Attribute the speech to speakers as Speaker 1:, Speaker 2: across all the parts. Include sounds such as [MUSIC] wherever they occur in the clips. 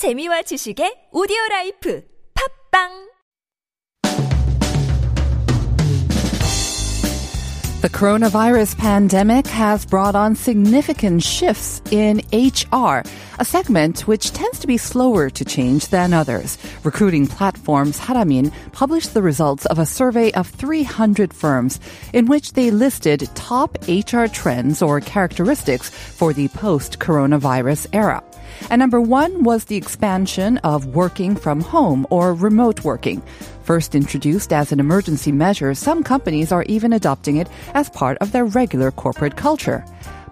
Speaker 1: 재미와 지식의 오디오 라이프 팝빵
Speaker 2: The coronavirus pandemic has brought on significant shifts in HR, a segment which tends to be slower to change than others. Recruiting platforms Saramin published the results of a survey of 300 firms in which they listed top HR trends or characteristics for the post-coronavirus era. And number one was the expansion of working from home or remote working. First introduced as an emergency measure, some companies are even adopting it as part of their regular corporate culture.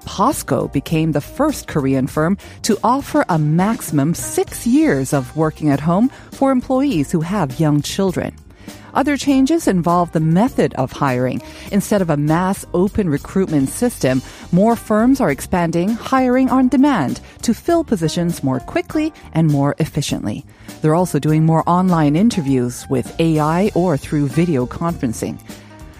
Speaker 2: POSCO became the first Korean firm to offer a maximum six years of working at home for employees who have young children. Other changes involve the method of hiring. Instead of a mass open recruitment system, more firms are expanding hiring on demand to fill positions more quickly and more efficiently. They're also doing more online interviews with AI or through video conferencing.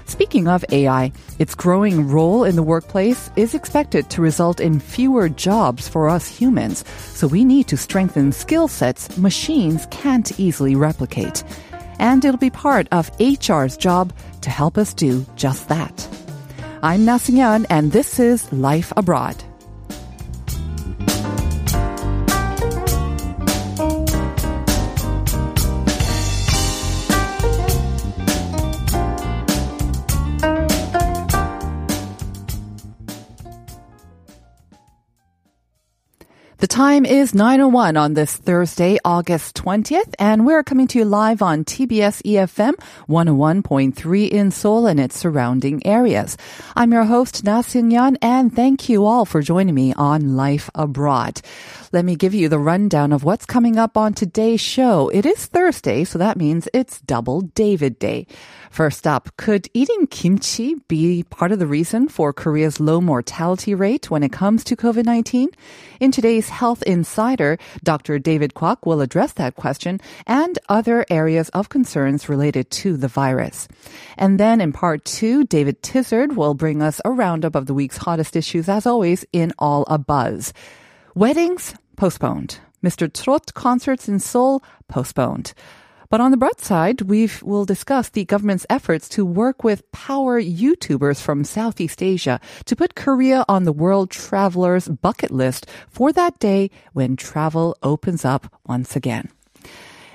Speaker 2: Speaking of AI, its growing role in the workplace is expected to result in fewer jobs for us humans, so we need to strengthen skill sets machines can't easily replicate and it'll be part of HR's job to help us do just that. I'm Na Yan, and this is Life Abroad. The time is 9.01 on this Thursday, August 20th, and we're coming to you live on TBS EFM 101.3 in Seoul and its surrounding areas. I'm your host, Na Seung-yeon, and thank you all for joining me on Life Abroad. Let me give you the rundown of what's coming up on today's show. It is Thursday, so that means it's Double David Day. First up, could eating kimchi be part of the reason for Korea's low mortality rate when it comes to COVID-19? In today's Health Insider, Dr. David Kwok will address that question and other areas of concerns related to the virus. And then in part two, David Tizard will bring us a roundup of the week's hottest issues as always in All a Buzz. Weddings postponed. Mr. Trot concerts in Seoul postponed. But on the bright side, we will discuss the government's efforts to work with power YouTubers from Southeast Asia to put Korea on the world travelers bucket list for that day when travel opens up once again.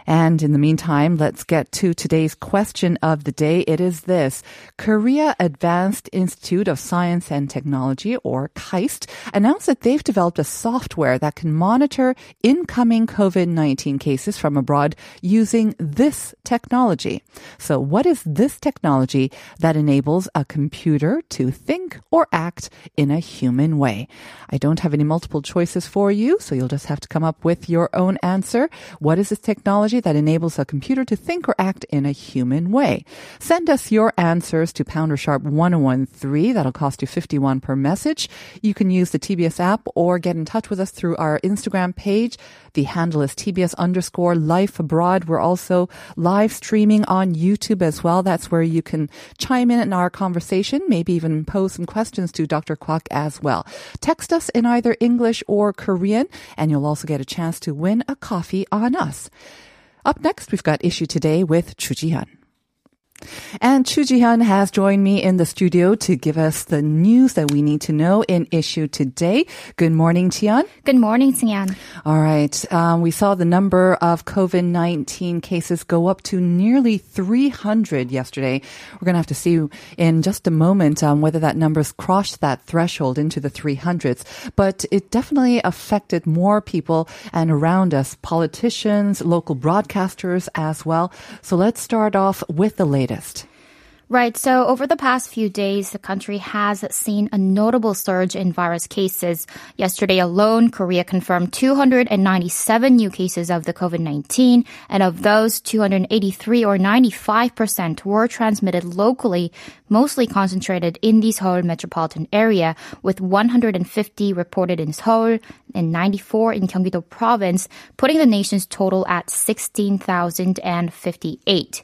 Speaker 2: And in the meantime, let's get to today's question of the day. It is this. Korea Advanced Institute of Science and Technology, or KAIST, announced that they've developed a software that can monitor incoming COVID-19 cases from abroad using this technology. So what is this technology that enables a computer to think or act in a human way? I don't have any multiple choices for you, so you'll just have to come up with your own answer. What is this technology? Technology that enables a computer to think or act in a human way. Send us your answers to pounder sharp 1013. That'll cost you 51 per message. You can use the TBS app or get in touch with us through our Instagram page. The handle is TBS underscore life abroad. We're also live streaming on YouTube as well. That's where you can chime in in our conversation, maybe even pose some questions to Dr. Kwok as well. Text us in either English or Korean, and you'll also get a chance to win a coffee on us. Up next, we've got Issue Today with Chu Ji-hyun. And Chu Ji-hyun has joined me in the studio to give us the news that we need to know in issue today. Good morning, Tian.
Speaker 3: Good morning, Tian.
Speaker 2: All right. Um, we saw the number of COVID-19 cases go up to nearly 300 yesterday. We're going to have to see in just a moment um, whether that number's crossed that threshold into the 300s. But it definitely affected more people and around us, politicians, local broadcasters as well. So let's start off with the latest latest?
Speaker 3: Right. So over the past few days, the country has seen a notable surge in virus cases. Yesterday alone, Korea confirmed 297 new cases of the COVID-19, and of those, 283 or 95% were transmitted locally, mostly concentrated in the Seoul metropolitan area, with 150 reported in Seoul and 94 in Gyeonggi-do province, putting the nation's total at 16,058.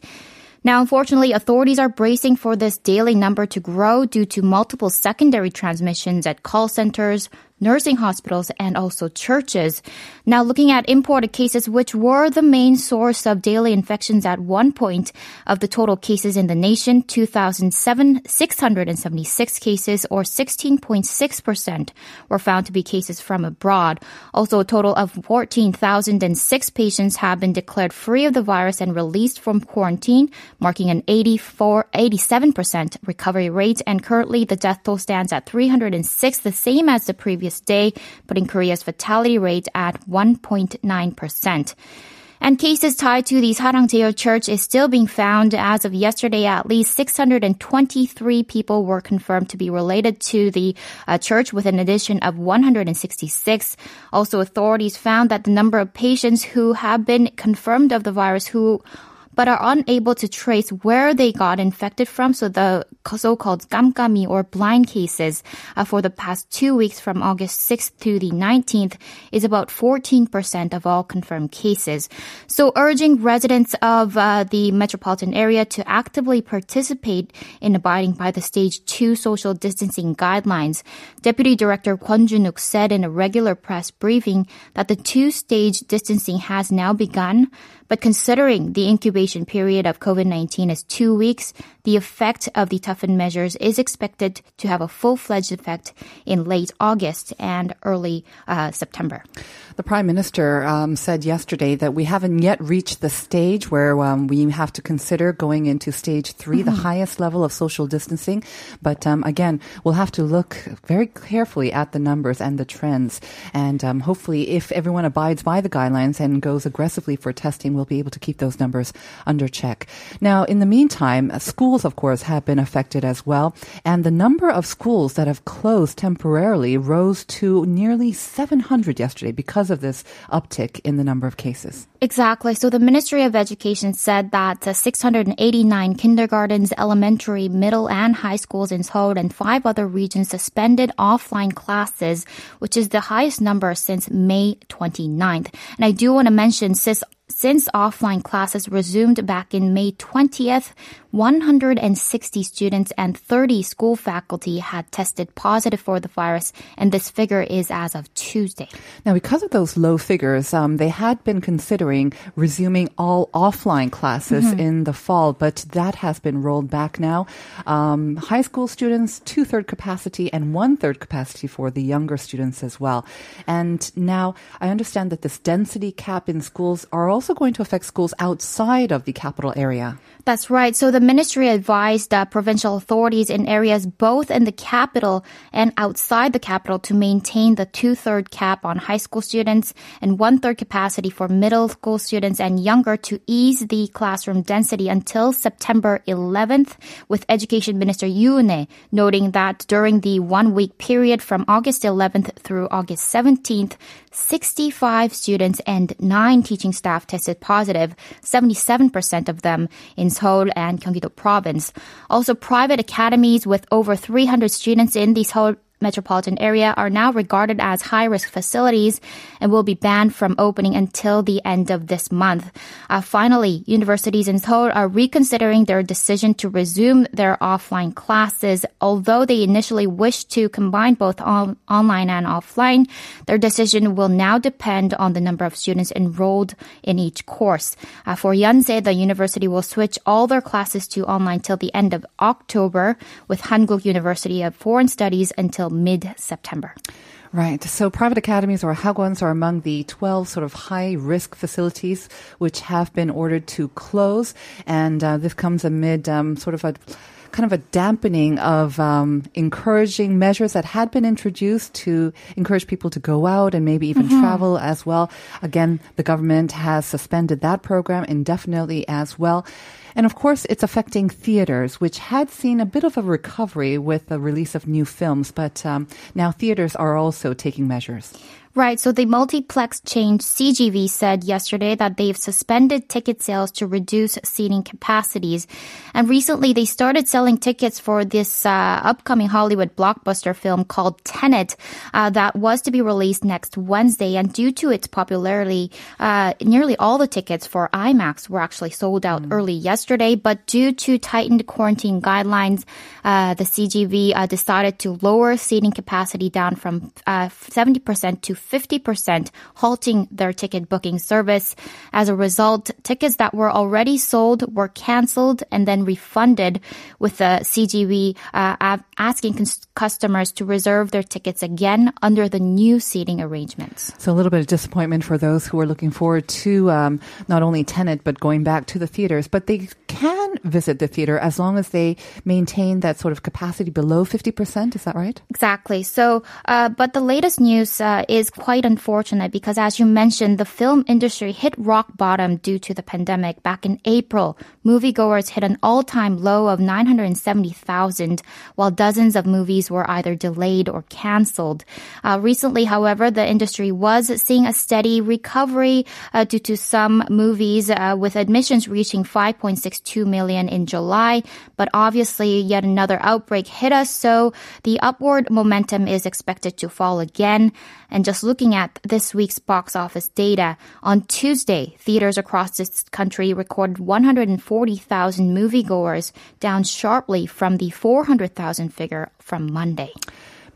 Speaker 3: Now, unfortunately, authorities are bracing for this daily number to grow due to multiple secondary transmissions at call centers, nursing hospitals, and also churches. Now, looking at imported cases, which were the main source of daily infections at one point of the total cases in the nation, 2007, 676 cases or 16.6% were found to be cases from abroad. Also, a total of 14,006 patients have been declared free of the virus and released from quarantine, marking an 84, 87% recovery rate. And currently, the death toll stands at 306, the same as the previous day, putting Korea's fatality rate at 1.9%. And cases tied to the Sarang Jeil Church is still being found. As of yesterday, at least 623 people were confirmed to be related to the uh, church with an addition of 166. Also, authorities found that the number of patients who have been confirmed of the virus who but are unable to trace where they got infected from. So the so-called gamgami or blind cases uh, for the past two weeks from August 6th to the 19th is about 14% of all confirmed cases. So urging residents of uh, the metropolitan area to actively participate in abiding by the stage two social distancing guidelines. Deputy Director Kwon Junuk said in a regular press briefing that the two-stage distancing has now begun, but considering the incubation period of COVID-19 is two weeks, the effect of the toughened measures is expected to have a full-fledged effect in late August and early uh, September.
Speaker 2: The Prime Minister um, said yesterday that we haven't yet reached the stage where um, we have to consider going into stage 3 mm-hmm. the highest level of social distancing. But um, again, we'll have to look very carefully at the numbers and the trends. And um, hopefully, if everyone abides by the guidelines and goes aggressively for testing, we'll be able to keep those numbers under check. Now, in the meantime, schools, of course, have been affected as well. And the number of schools that have closed temporarily rose to nearly 700 yesterday because of this uptick in the number of cases.
Speaker 3: Exactly. So the Ministry of Education said that uh, 689 kindergartens, elementary, middle, and high schools in Seoul and five other regions suspended offline classes, which is the highest number since May 29th. And I do want to mention since since offline classes resumed back in May 20th, 160 students and 30 school faculty had tested positive for the virus, and this figure is as of Tuesday.
Speaker 2: Now, because of those low figures, um, they had been considering resuming all offline classes mm-hmm. in the fall, but that has been rolled back now. Um, high school students, two third capacity, and one third capacity for the younger students as well. And now I understand that this density cap in schools are also going to affect schools outside of the capital area.
Speaker 3: That's right. So the ministry advised uh, provincial authorities in areas both in the capital and outside the capital to maintain the two-third cap on high school students and one-third capacity for middle school students and younger to ease the classroom density until September 11th, with Education Minister Yoon noting that during the one-week period from August 11th through August 17th, 65 students and 9 teaching staff tested positive, 77% of them in Seoul and Gyeonggi-do province. Also, private academies with over 300 students in the Seoul metropolitan area are now regarded as high risk facilities and will be banned from opening until the end of this month. Uh, finally, universities in Seoul are reconsidering their decision to resume their offline classes. Although they initially wished to combine both on- online and offline, their decision will now depend on the number of students enrolled in each course. Uh, for Yonsei, the university will switch all their classes to online till the end of October, with Hankuk University of Foreign Studies until mid September.
Speaker 2: Right. So private academies or hagwons are among the 12 sort of high risk facilities which have been ordered to close. And uh, this comes amid um, sort of a kind of a dampening of um, encouraging measures that had been introduced to encourage people to go out and maybe even mm-hmm. travel as well. Again, the government has suspended that program indefinitely as well. And of course, it's affecting theaters, which had seen a bit of a recovery with the release of new films, but um, now theaters are also taking measures.
Speaker 3: Right. So the multiplex chain CGV said yesterday that they've suspended ticket sales to reduce seating capacities. And recently they started selling tickets for this uh, upcoming Hollywood blockbuster film called Tenet uh, that was to be released next Wednesday. And due to its popularity, uh, nearly all the tickets for IMAX were actually sold out mm. early yesterday. But due to tightened quarantine guidelines, uh, the CGV uh, decided to lower seating capacity down from 70% uh, to 50%, halting their ticket booking service. As a result, tickets that were already sold were canceled and then refunded, with the CGV uh, asking cons- customers to reserve their tickets again under the new seating arrangements.
Speaker 2: So a little bit of disappointment for those who are looking forward to um, not only Tenet but going back to the theaters. But they can visit the theater as long as they maintain that sort of capacity below 50%. Is that right?
Speaker 3: Exactly. So, uh, but the latest news uh, is quite unfortunate because, as you mentioned, the film industry hit rock bottom due to the pandemic back in April. Moviegoers hit an all-time low of 970,000, while dozens of movies were either delayed or canceled. Uh, recently, however, the industry was seeing a steady recovery uh, due to some movies, uh, with admissions reaching 5.62 million in July. But obviously, yet another outbreak hit us, so the upward momentum is expected to fall again. And just looking at this week's box office data, on Tuesday, theaters across this country recorded 140,000 moviegoers, down sharply from the 400,000 figure from Monday.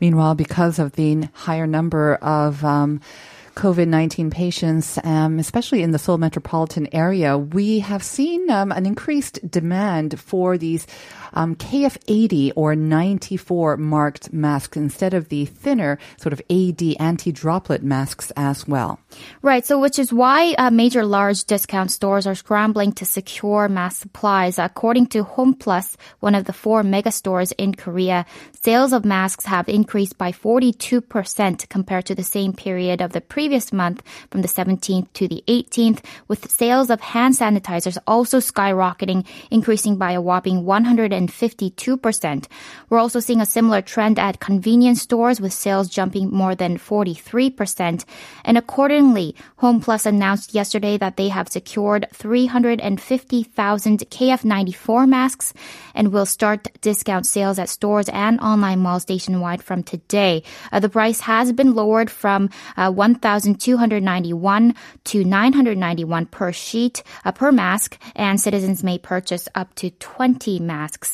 Speaker 2: Meanwhile, because of the higher number of um, COVID 19 patients, um, especially in the Seoul metropolitan area, we have seen um, an increased demand for these um, KF80 or 94 marked masks instead of the thinner sort of AD anti droplet masks as well.
Speaker 3: Right. So, which is why uh, major large discount stores are scrambling to secure mask supplies. According to Homeplus, one of the four mega stores in Korea, sales of masks have increased by 42% compared to the same period of the previous month from the 17th to the 18th, with sales of hand sanitizers also skyrocketing, increasing by a whopping 100 52%. We're also seeing a similar trend at convenience stores with sales jumping more than 43%. And accordingly, Homeplus announced yesterday that they have secured 350,000 KF94 masks and will start discount sales at stores and online malls nationwide from today. Uh, the price has been lowered from uh, 1,291 to 991 per sheet uh, per mask, and citizens may purchase up to 20 masks.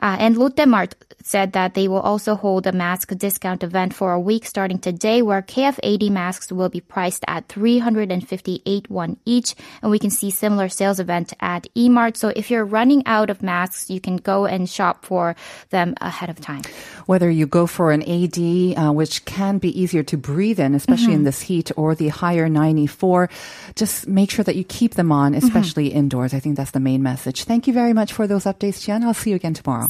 Speaker 3: Uh, and Lotte Mart said that they will also hold a mask discount event for a week starting today where KF80 masks will be priced at 358 won each. And we can see similar sales event at eMart. So if you're running out of masks, you can go and shop for them ahead of time.
Speaker 2: Whether you go for an AD, uh, which can be easier to breathe in, especially mm-hmm. in this heat, or the higher 94, just make sure that you keep them on, mm-hmm. especially mm-hmm. indoors. I think that's the main message. Thank you very much for those updates, Jen. I'll see you again tomorrow.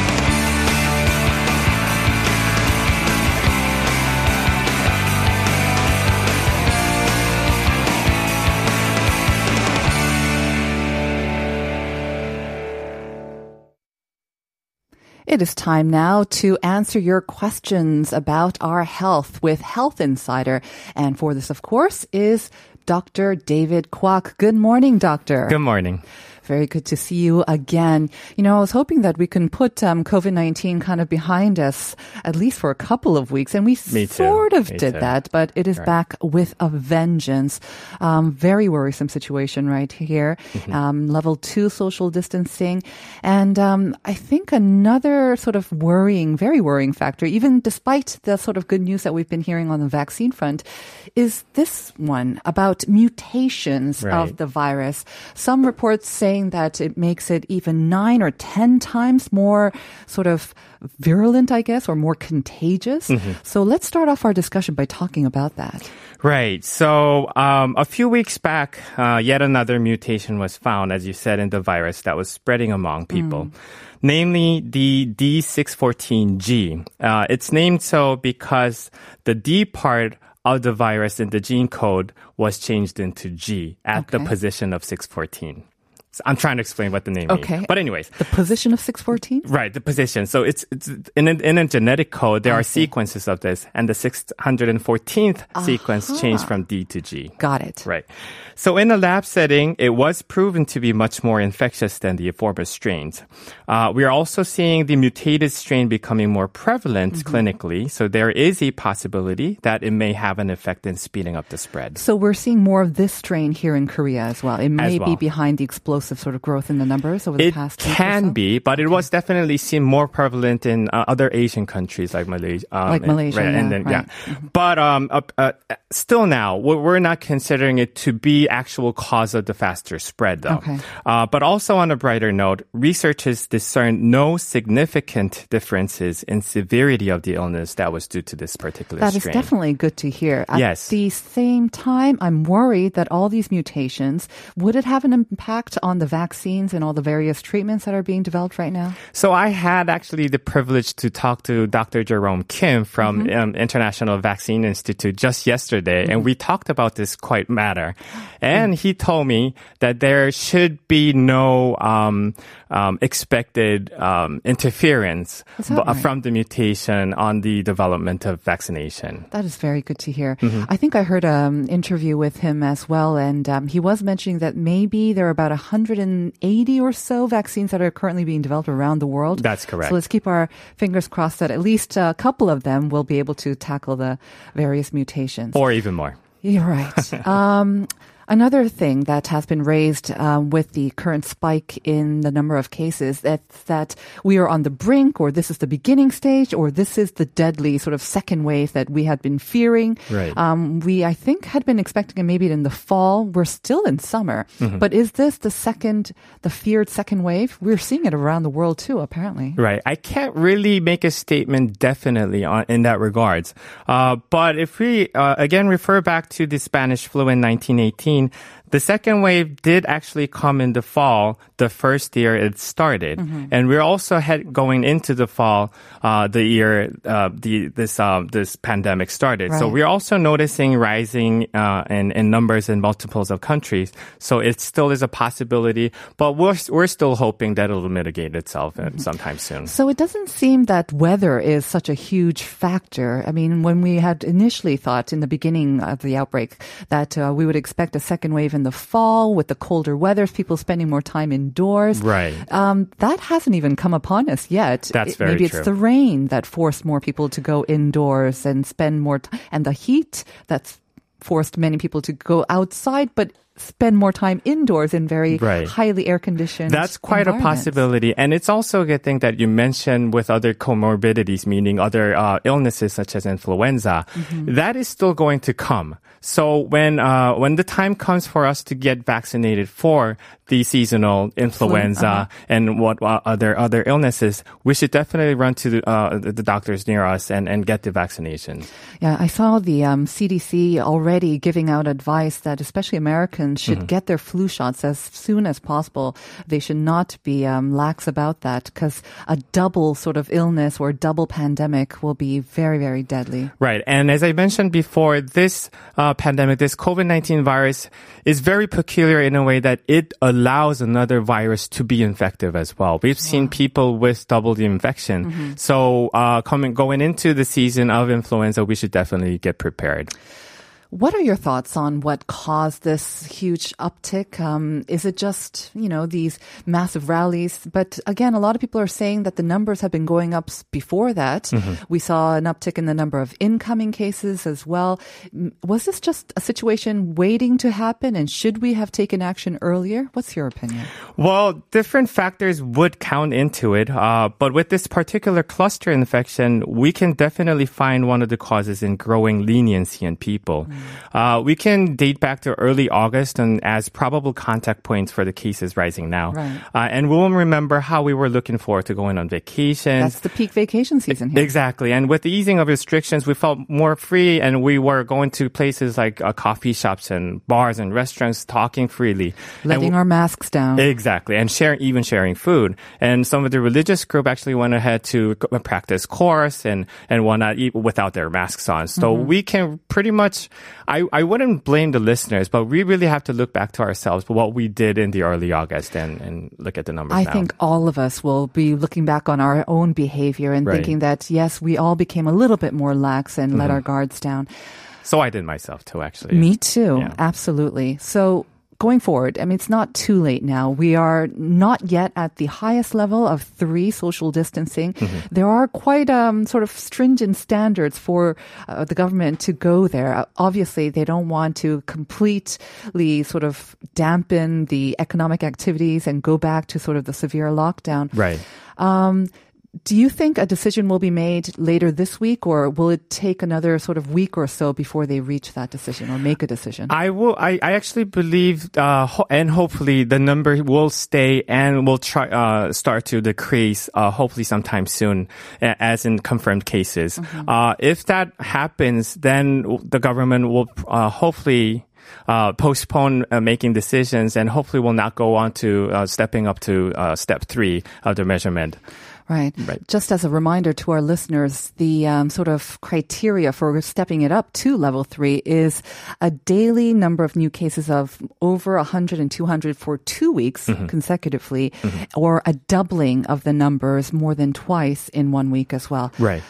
Speaker 2: It is time now to answer your questions about our health with Health Insider. And for this, of course, is Dr. David Kwok. Good morning, doctor.
Speaker 4: Good morning.
Speaker 2: Very good to see you again. You know, I was hoping that we can put um, COVID 19 kind of behind us at least for a couple of weeks. And we sort of
Speaker 4: Me
Speaker 2: did
Speaker 4: too.
Speaker 2: that, but it is right. back with a vengeance. Um, very worrisome situation right here. Mm-hmm. Um, level two social distancing. And um, I think another sort of worrying, very worrying factor, even despite the sort of good news that we've been hearing on the vaccine front, is this one about mutations right. of the virus. Some reports say saying that it makes it even nine or ten times more sort of virulent, I guess, or more contagious. Mm-hmm. So let's start off our discussion by talking about that.
Speaker 4: Right. So um, a few weeks back, uh, yet another mutation was found, as you said, in the virus that was spreading among people. Mm. namely the D614G. Uh, it's named so because the D part of the virus in the gene code was changed into G at the position of 614. I'm trying to explain what the name is.
Speaker 2: Okay.
Speaker 4: means. But anyways,
Speaker 2: The position of 614?
Speaker 4: Right, the position. So it's, it's in, a, in a genetic code, there
Speaker 2: I
Speaker 4: are
Speaker 2: see.
Speaker 4: sequences of this, and the 614th sequence changed from D to G.
Speaker 2: Got it.
Speaker 4: Right. So in a lab setting, it was proven to be much more infectious than the former strains. Uh, we are also seeing the mutated strain becoming more prevalent
Speaker 2: Mm-hmm.
Speaker 4: clinically. So there is a possibility that it may have an effect in speeding up the spread.
Speaker 2: So we're seeing more of this strain here in Korea as well. It may be
Speaker 4: well.
Speaker 2: behind the explosive sort of growth in the numbers over the
Speaker 4: It
Speaker 2: past or
Speaker 4: can
Speaker 2: so?
Speaker 4: be, but it was definitely seen more prevalent in uh, other Asian countries like Malaysia. Um,
Speaker 2: Like
Speaker 4: and-
Speaker 2: Malaysia,
Speaker 4: right, and then,
Speaker 2: right. Mm-hmm.
Speaker 4: But um, uh, uh, still now, we're not considering it to be actual cause of the faster spread, though.
Speaker 2: Okay.
Speaker 4: Uh, but also on a brighter note, researchers discerned no significant differences in severity of the illness that was due to this particular
Speaker 2: That is
Speaker 4: strain.
Speaker 2: definitely good to hear. At
Speaker 4: Yes.
Speaker 2: the same time, I'm worried that all these mutations, would it have an impact on the vaccines and all the various treatments that are being developed right now?
Speaker 4: So I had actually the privilege to talk to Dr. Jerome Kim from
Speaker 2: Mm-hmm.
Speaker 4: um, International Vaccine Institute just yesterday, and we talked about this quite matter. And he told me that there should be no um, um, expected um, interference bu-
Speaker 2: right?
Speaker 4: from the mutation on the development of vaccination.
Speaker 2: That is very good to hear.
Speaker 4: Mm-hmm.
Speaker 2: I think I heard an interview with him as well, and um, he was mentioning that maybe there are about 180 or so vaccines that are currently being developed around the world.
Speaker 4: That's correct.
Speaker 2: So let's keep our fingers crossed that at least a couple of them will be able to tackle the various mutations.
Speaker 4: Or even more.
Speaker 2: You're right. [LAUGHS] um, another thing that has been raised um, with the current spike in the number of cases that's that we are on the brink, or this is the beginning stage, or this is the deadly sort of second wave that we had been fearing.
Speaker 4: Right.
Speaker 2: Um, we, I think, had been expecting it maybe in the fall. We're still in summer, but is this the second, the feared second wave? We're seeing it around the world too, apparently.
Speaker 4: Right. I can't really make a statement definitely on, in that regards. Uh, but if we, uh, again, refer back to the Spanish flu in 1918, mean the second wave did actually come in the fall, the first year it started. And we're also head, going into the fall, uh, the year, uh, the, this, uh, this pandemic started. So we're also noticing rising, uh, in, in numbers in multiples of countries. So it still is a possibility, but we're, we're still hoping that it'll mitigate itself uh, sometime soon.
Speaker 2: So it doesn't seem that weather is such a huge factor. I mean, when we had initially thought in the beginning of the outbreak that uh, we would expect a second wave in the fall with the colder weather, people spending more time indoors.
Speaker 4: Right.
Speaker 2: Um, that hasn't even come upon us yet.
Speaker 4: That's
Speaker 2: It-
Speaker 4: very
Speaker 2: Maybe
Speaker 4: true.
Speaker 2: it's the rain that forced more people to go indoors and spend more time, and the heat that's forced many people to go outside, but spend more time indoors in very
Speaker 4: Right.
Speaker 2: highly air conditioned.
Speaker 4: That's quite a possibility. And it's also a good thing that you mentioned with other comorbidities, meaning other uh, illnesses such as influenza.
Speaker 2: Mm-hmm.
Speaker 4: That is still going to come. So when, uh, when the time comes for us to get vaccinated for the seasonal influenza
Speaker 2: uh-huh.
Speaker 4: and what uh, other, other illnesses, we should definitely run to the, uh, the the doctors near us and, and get the vaccination.
Speaker 2: Yeah, I saw the um, CDC already giving out advice that especially Americans should
Speaker 4: Mm-hmm.
Speaker 2: get their flu shots as soon as possible. They should not be um, lax about that because a double sort of illness or double pandemic will be very, very deadly.
Speaker 4: Right. And as I mentioned before, this uh, pandemic, this COVID-19 virus is very peculiar in a way that it allows another virus to be infective as well. We've seen people with double the infection. So, uh, coming, going into the season of influenza, we should definitely get prepared.
Speaker 2: What are your thoughts on what caused this huge uptick? Um, is it just, you know, these massive rallies? But again, a lot of people are saying that the numbers have been going up before that. We saw an uptick in the number of incoming cases as well. Was this just a situation waiting to happen? And should we have taken action earlier? What's your opinion?
Speaker 4: Well, different factors would count into it, uh, but with this particular cluster infection, we can definitely find one of the causes in growing leniency in people. Uh, we can date back to early August and as probable contact points for the cases rising now.
Speaker 2: Right.
Speaker 4: Uh, and we'll remember how we were looking forward to going on vacation.
Speaker 2: That's the peak vacation season here.
Speaker 4: Exactly. And with the easing of restrictions, we felt more free and we were going to places like uh, coffee shops and bars and restaurants talking freely.
Speaker 2: Letting
Speaker 4: and,
Speaker 2: our masks down.
Speaker 4: Exactly. And sharing, even sharing food. And some of the religious group actually went ahead to practice course and, and whatnot eat without their masks on. So
Speaker 2: Mm-hmm.
Speaker 4: we can pretty much, I, I wouldn't blame the listeners, but we really have to look back to ourselves, what we did in the early August and, and look at the numbers
Speaker 2: I
Speaker 4: now.
Speaker 2: think all of us will be looking back on our own behavior and
Speaker 4: Right.
Speaker 2: thinking that, yes, we all became a little bit more lax and
Speaker 4: Mm-hmm.
Speaker 2: let our guards down.
Speaker 4: so I did myself too, actually.
Speaker 2: Me too.
Speaker 4: Yeah.
Speaker 2: Absolutely. So going forward, I mean, it's not too late now. We are not yet at the highest level of three social distancing.
Speaker 4: Mm-hmm.
Speaker 2: There are quite um, sort of stringent standards for uh, the government to go there. Uh, obviously, they don't want to completely sort of dampen the economic activities and go back to sort of the severe lockdown.
Speaker 4: Right.
Speaker 2: Um, do you think a decision will be made later this week, or will it take another sort of week or so before they reach that decision or make a decision?
Speaker 4: I will. I, I actually believe, uh, ho- and hopefully the number will stay and will try uh, start to decrease. Uh, hopefully sometime soon, as in confirmed cases. Uh, if that happens, then the government will uh, hopefully. Uh, postpone uh, making decisions and hopefully will not go on to uh, stepping up to uh, step three of the measurement.
Speaker 2: Right.
Speaker 4: Right.
Speaker 2: Just as a reminder to our listeners, the um, sort of criteria for stepping it up to level three is a daily number of new cases of over 100 and 200 for two weeks
Speaker 4: Mm-hmm.
Speaker 2: consecutively, or a doubling of the numbers more than twice in one week as well.
Speaker 4: Right.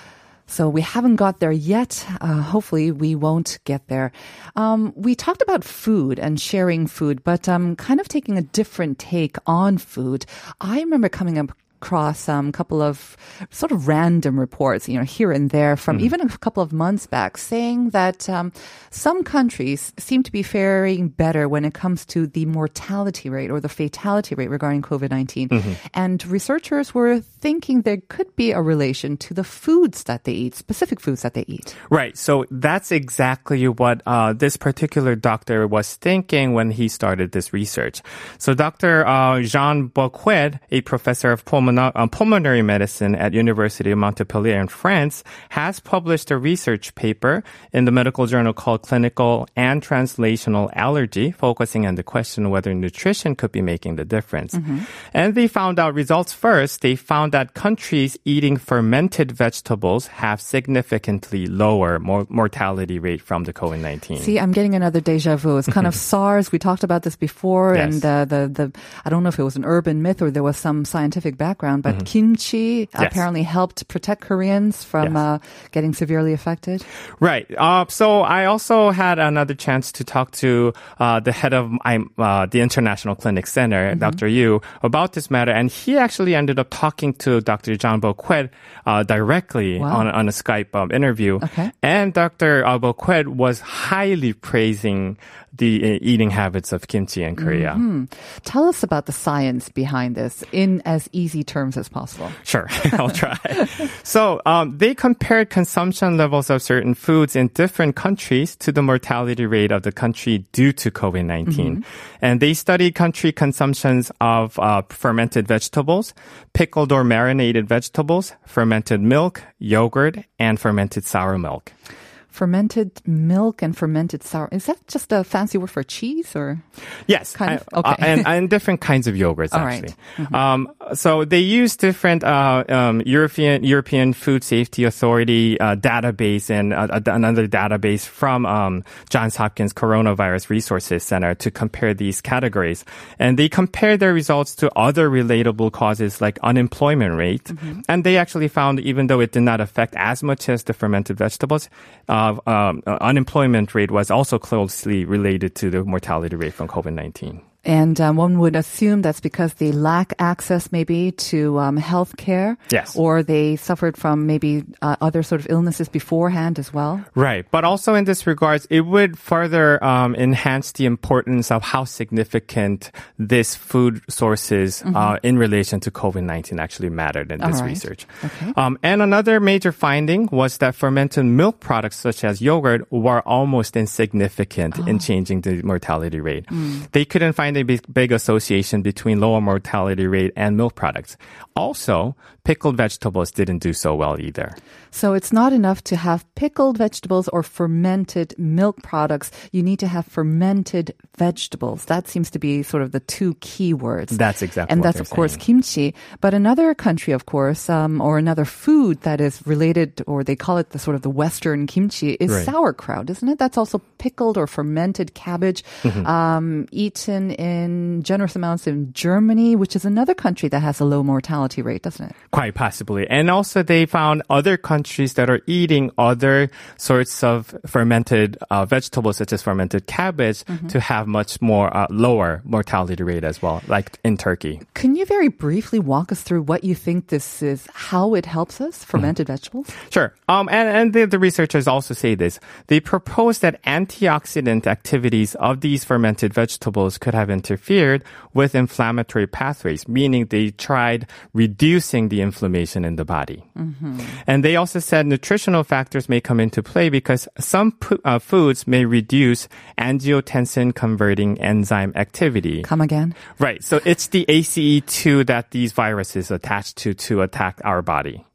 Speaker 2: So we haven't got there yet. Uh, hopefully, we won't get there. Um, we talked about food and sharing food, but um, kind of taking a different take on food. I remember coming up across um, a couple of sort of random reports, you know, here and there from even a couple of months back saying that um, some countries seem to be faring better when it comes to the mortality rate or the fatality rate regarding COVID 19. And researchers were thinking there could be a relation to the foods that they eat, specific foods that they eat.
Speaker 4: Right. So that's exactly what uh, this particular doctor was thinking when he started this research. So Dr. Uh, Jean Bousquet, a professor of pulmono- uh, pulmonary medicine at University of Montpellier in France, has published a research paper in the medical journal called Clinical and Translational Allergy, focusing on the question whether nutrition could be making the difference. And they found out results first. They found that countries eating fermented vegetables have significantly lower mor- mortality rate from the COVID-19.
Speaker 2: See, I'm getting another deja vu. It's kind of [LAUGHS] SARS. We talked about this before,
Speaker 4: Yes.
Speaker 2: and uh, the the I don't know if it was an urban myth or there was some scientific background, but kimchi
Speaker 4: Mm-hmm. Yes.
Speaker 2: apparently helped protect Koreans from
Speaker 4: Yes.
Speaker 2: uh, getting severely affected.
Speaker 4: Right. Uh, so I also had another chance to talk to uh, the head of uh, the International Clinic Center, Dr. Yu, about this matter, and he actually ended up talking to Dr. John Bousquet uh, directly
Speaker 2: Wow.
Speaker 4: on, on a Skype um, interview.
Speaker 2: Okay.
Speaker 4: And Dr. Uh, Bousquet was highly praising the uh, eating habits of kimchi in Korea.
Speaker 2: Tell us about the science behind this in as easy terms as possible.
Speaker 4: Sure, [LAUGHS] I'll try. so um, they compared consumption levels of certain foods in different countries to the mortality rate of the country due to COVID 19. And they studied country consumptions of uh, fermented vegetables, pickled or marinated vegetables, fermented milk, yogurt, and fermented sour milk.
Speaker 2: Fermented milk and fermented sour. Is that just a fancy word for cheese or?
Speaker 4: Yes,
Speaker 2: Kind of?
Speaker 4: I- uh,
Speaker 2: Okay.
Speaker 4: and, [LAUGHS] and different kinds of yogurts
Speaker 2: All right.
Speaker 4: actually. Um, so they use different uh, um, European European Food Safety Authority uh, database and uh, another database from um, Johns Hopkins Coronavirus Resources Center to compare these categories, and they compare their results to other relatable causes like unemployment rate,
Speaker 2: Mm-hmm.
Speaker 4: and they actually found even though it did not affect as much as the fermented vegetables, uh, um, uh, unemployment rate was also closely related to the mortality rate from COVID nineteen.
Speaker 2: And um, one would assume that's because they lack access maybe to um, health care.
Speaker 4: Yes.
Speaker 2: Or they suffered from maybe uh, other sort of illnesses beforehand as well.
Speaker 4: Right. But also in this regards, it would further um, enhance the importance of how significant this food sources uh, in relation to COVID-19 actually mattered in this
Speaker 2: Mm-hmm. Right.
Speaker 4: research.
Speaker 2: Okay.
Speaker 4: Um, and another major finding was that fermented milk products such as yogurt were almost insignificant
Speaker 2: Oh.
Speaker 4: in changing the mortality rate.
Speaker 2: Mm.
Speaker 4: They couldn't find a big, big association between lower mortality rate and milk products. Also, pickled vegetables didn't do so well either.
Speaker 2: So it's not enough to have pickled vegetables or fermented milk products. You need to have fermented vegetables. That seems to be sort of the two key words.
Speaker 4: That's exactly
Speaker 2: And that's, of course, kimchi. But another country, of course, um, or another food that is related, or they call it the sort of the Western kimchi, is
Speaker 4: Right.
Speaker 2: sauerkraut, isn't it? That's also pickled or fermented cabbage,
Speaker 4: Mm-hmm.
Speaker 2: um, eaten in generous amounts in Germany, which is another country that has a low mortality rate, doesn't it?
Speaker 4: Quite possibly. And also they found other countries that are eating other sorts of fermented uh, vegetables such as fermented cabbage
Speaker 2: Mm-hmm.
Speaker 4: to have much more uh, lower mortality rate as well, like in Turkey.
Speaker 2: Can you very briefly walk us through what you think this is, how it helps us, fermented vegetables?
Speaker 4: Sure. Um, and, and the, the researchers also say this. They propose that antioxidant activities of these fermented vegetables could have interfered with inflammatory pathways, meaning they tried reducing the inflammation in the body. And they also said nutritional factors may come into play because some uh, foods may reduce angiotensin converting enzyme activity.
Speaker 2: Come again?
Speaker 4: Right. So it's the ACE2 that these viruses attach to to attack our body.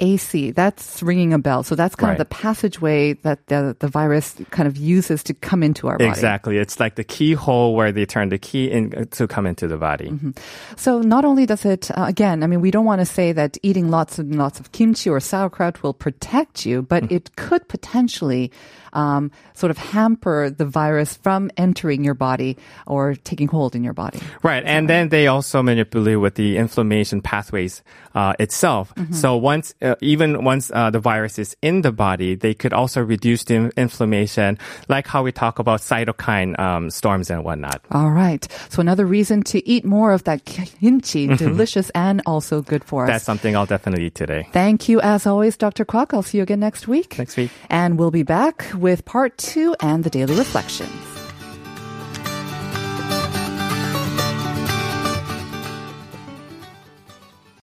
Speaker 2: AC, that's ringing a bell. So that's kind
Speaker 4: Right.
Speaker 2: of the passageway that the, the virus kind of uses to come into our body.
Speaker 4: Exactly. It's like the keyhole where they turn the key in uh, to come into the body.
Speaker 2: So not only does it, uh, again, I mean, we don't want to say that eating lots and lots of kimchi or sauerkraut will protect you, but
Speaker 4: Mm-hmm.
Speaker 2: it could potentially um, sort of hamper the virus from entering your body or taking hold in your body.
Speaker 4: Right. And then they also manipulate with the inflammation pathways uh, itself.
Speaker 2: Mm-hmm.
Speaker 4: So once, uh, even once uh, the virus is in the body, they could also reduce the inflammation, like how we talk about cytokine um, storms and whatnot.
Speaker 2: All right. So another reason to eat more of that kimchi, delicious and also good for us.
Speaker 4: That's something I'll definitely eat today.
Speaker 2: Thank you, as always, Dr. Kwok. I'll see you again next week.
Speaker 4: Next week.
Speaker 2: And we'll be back with part two and the daily reflections.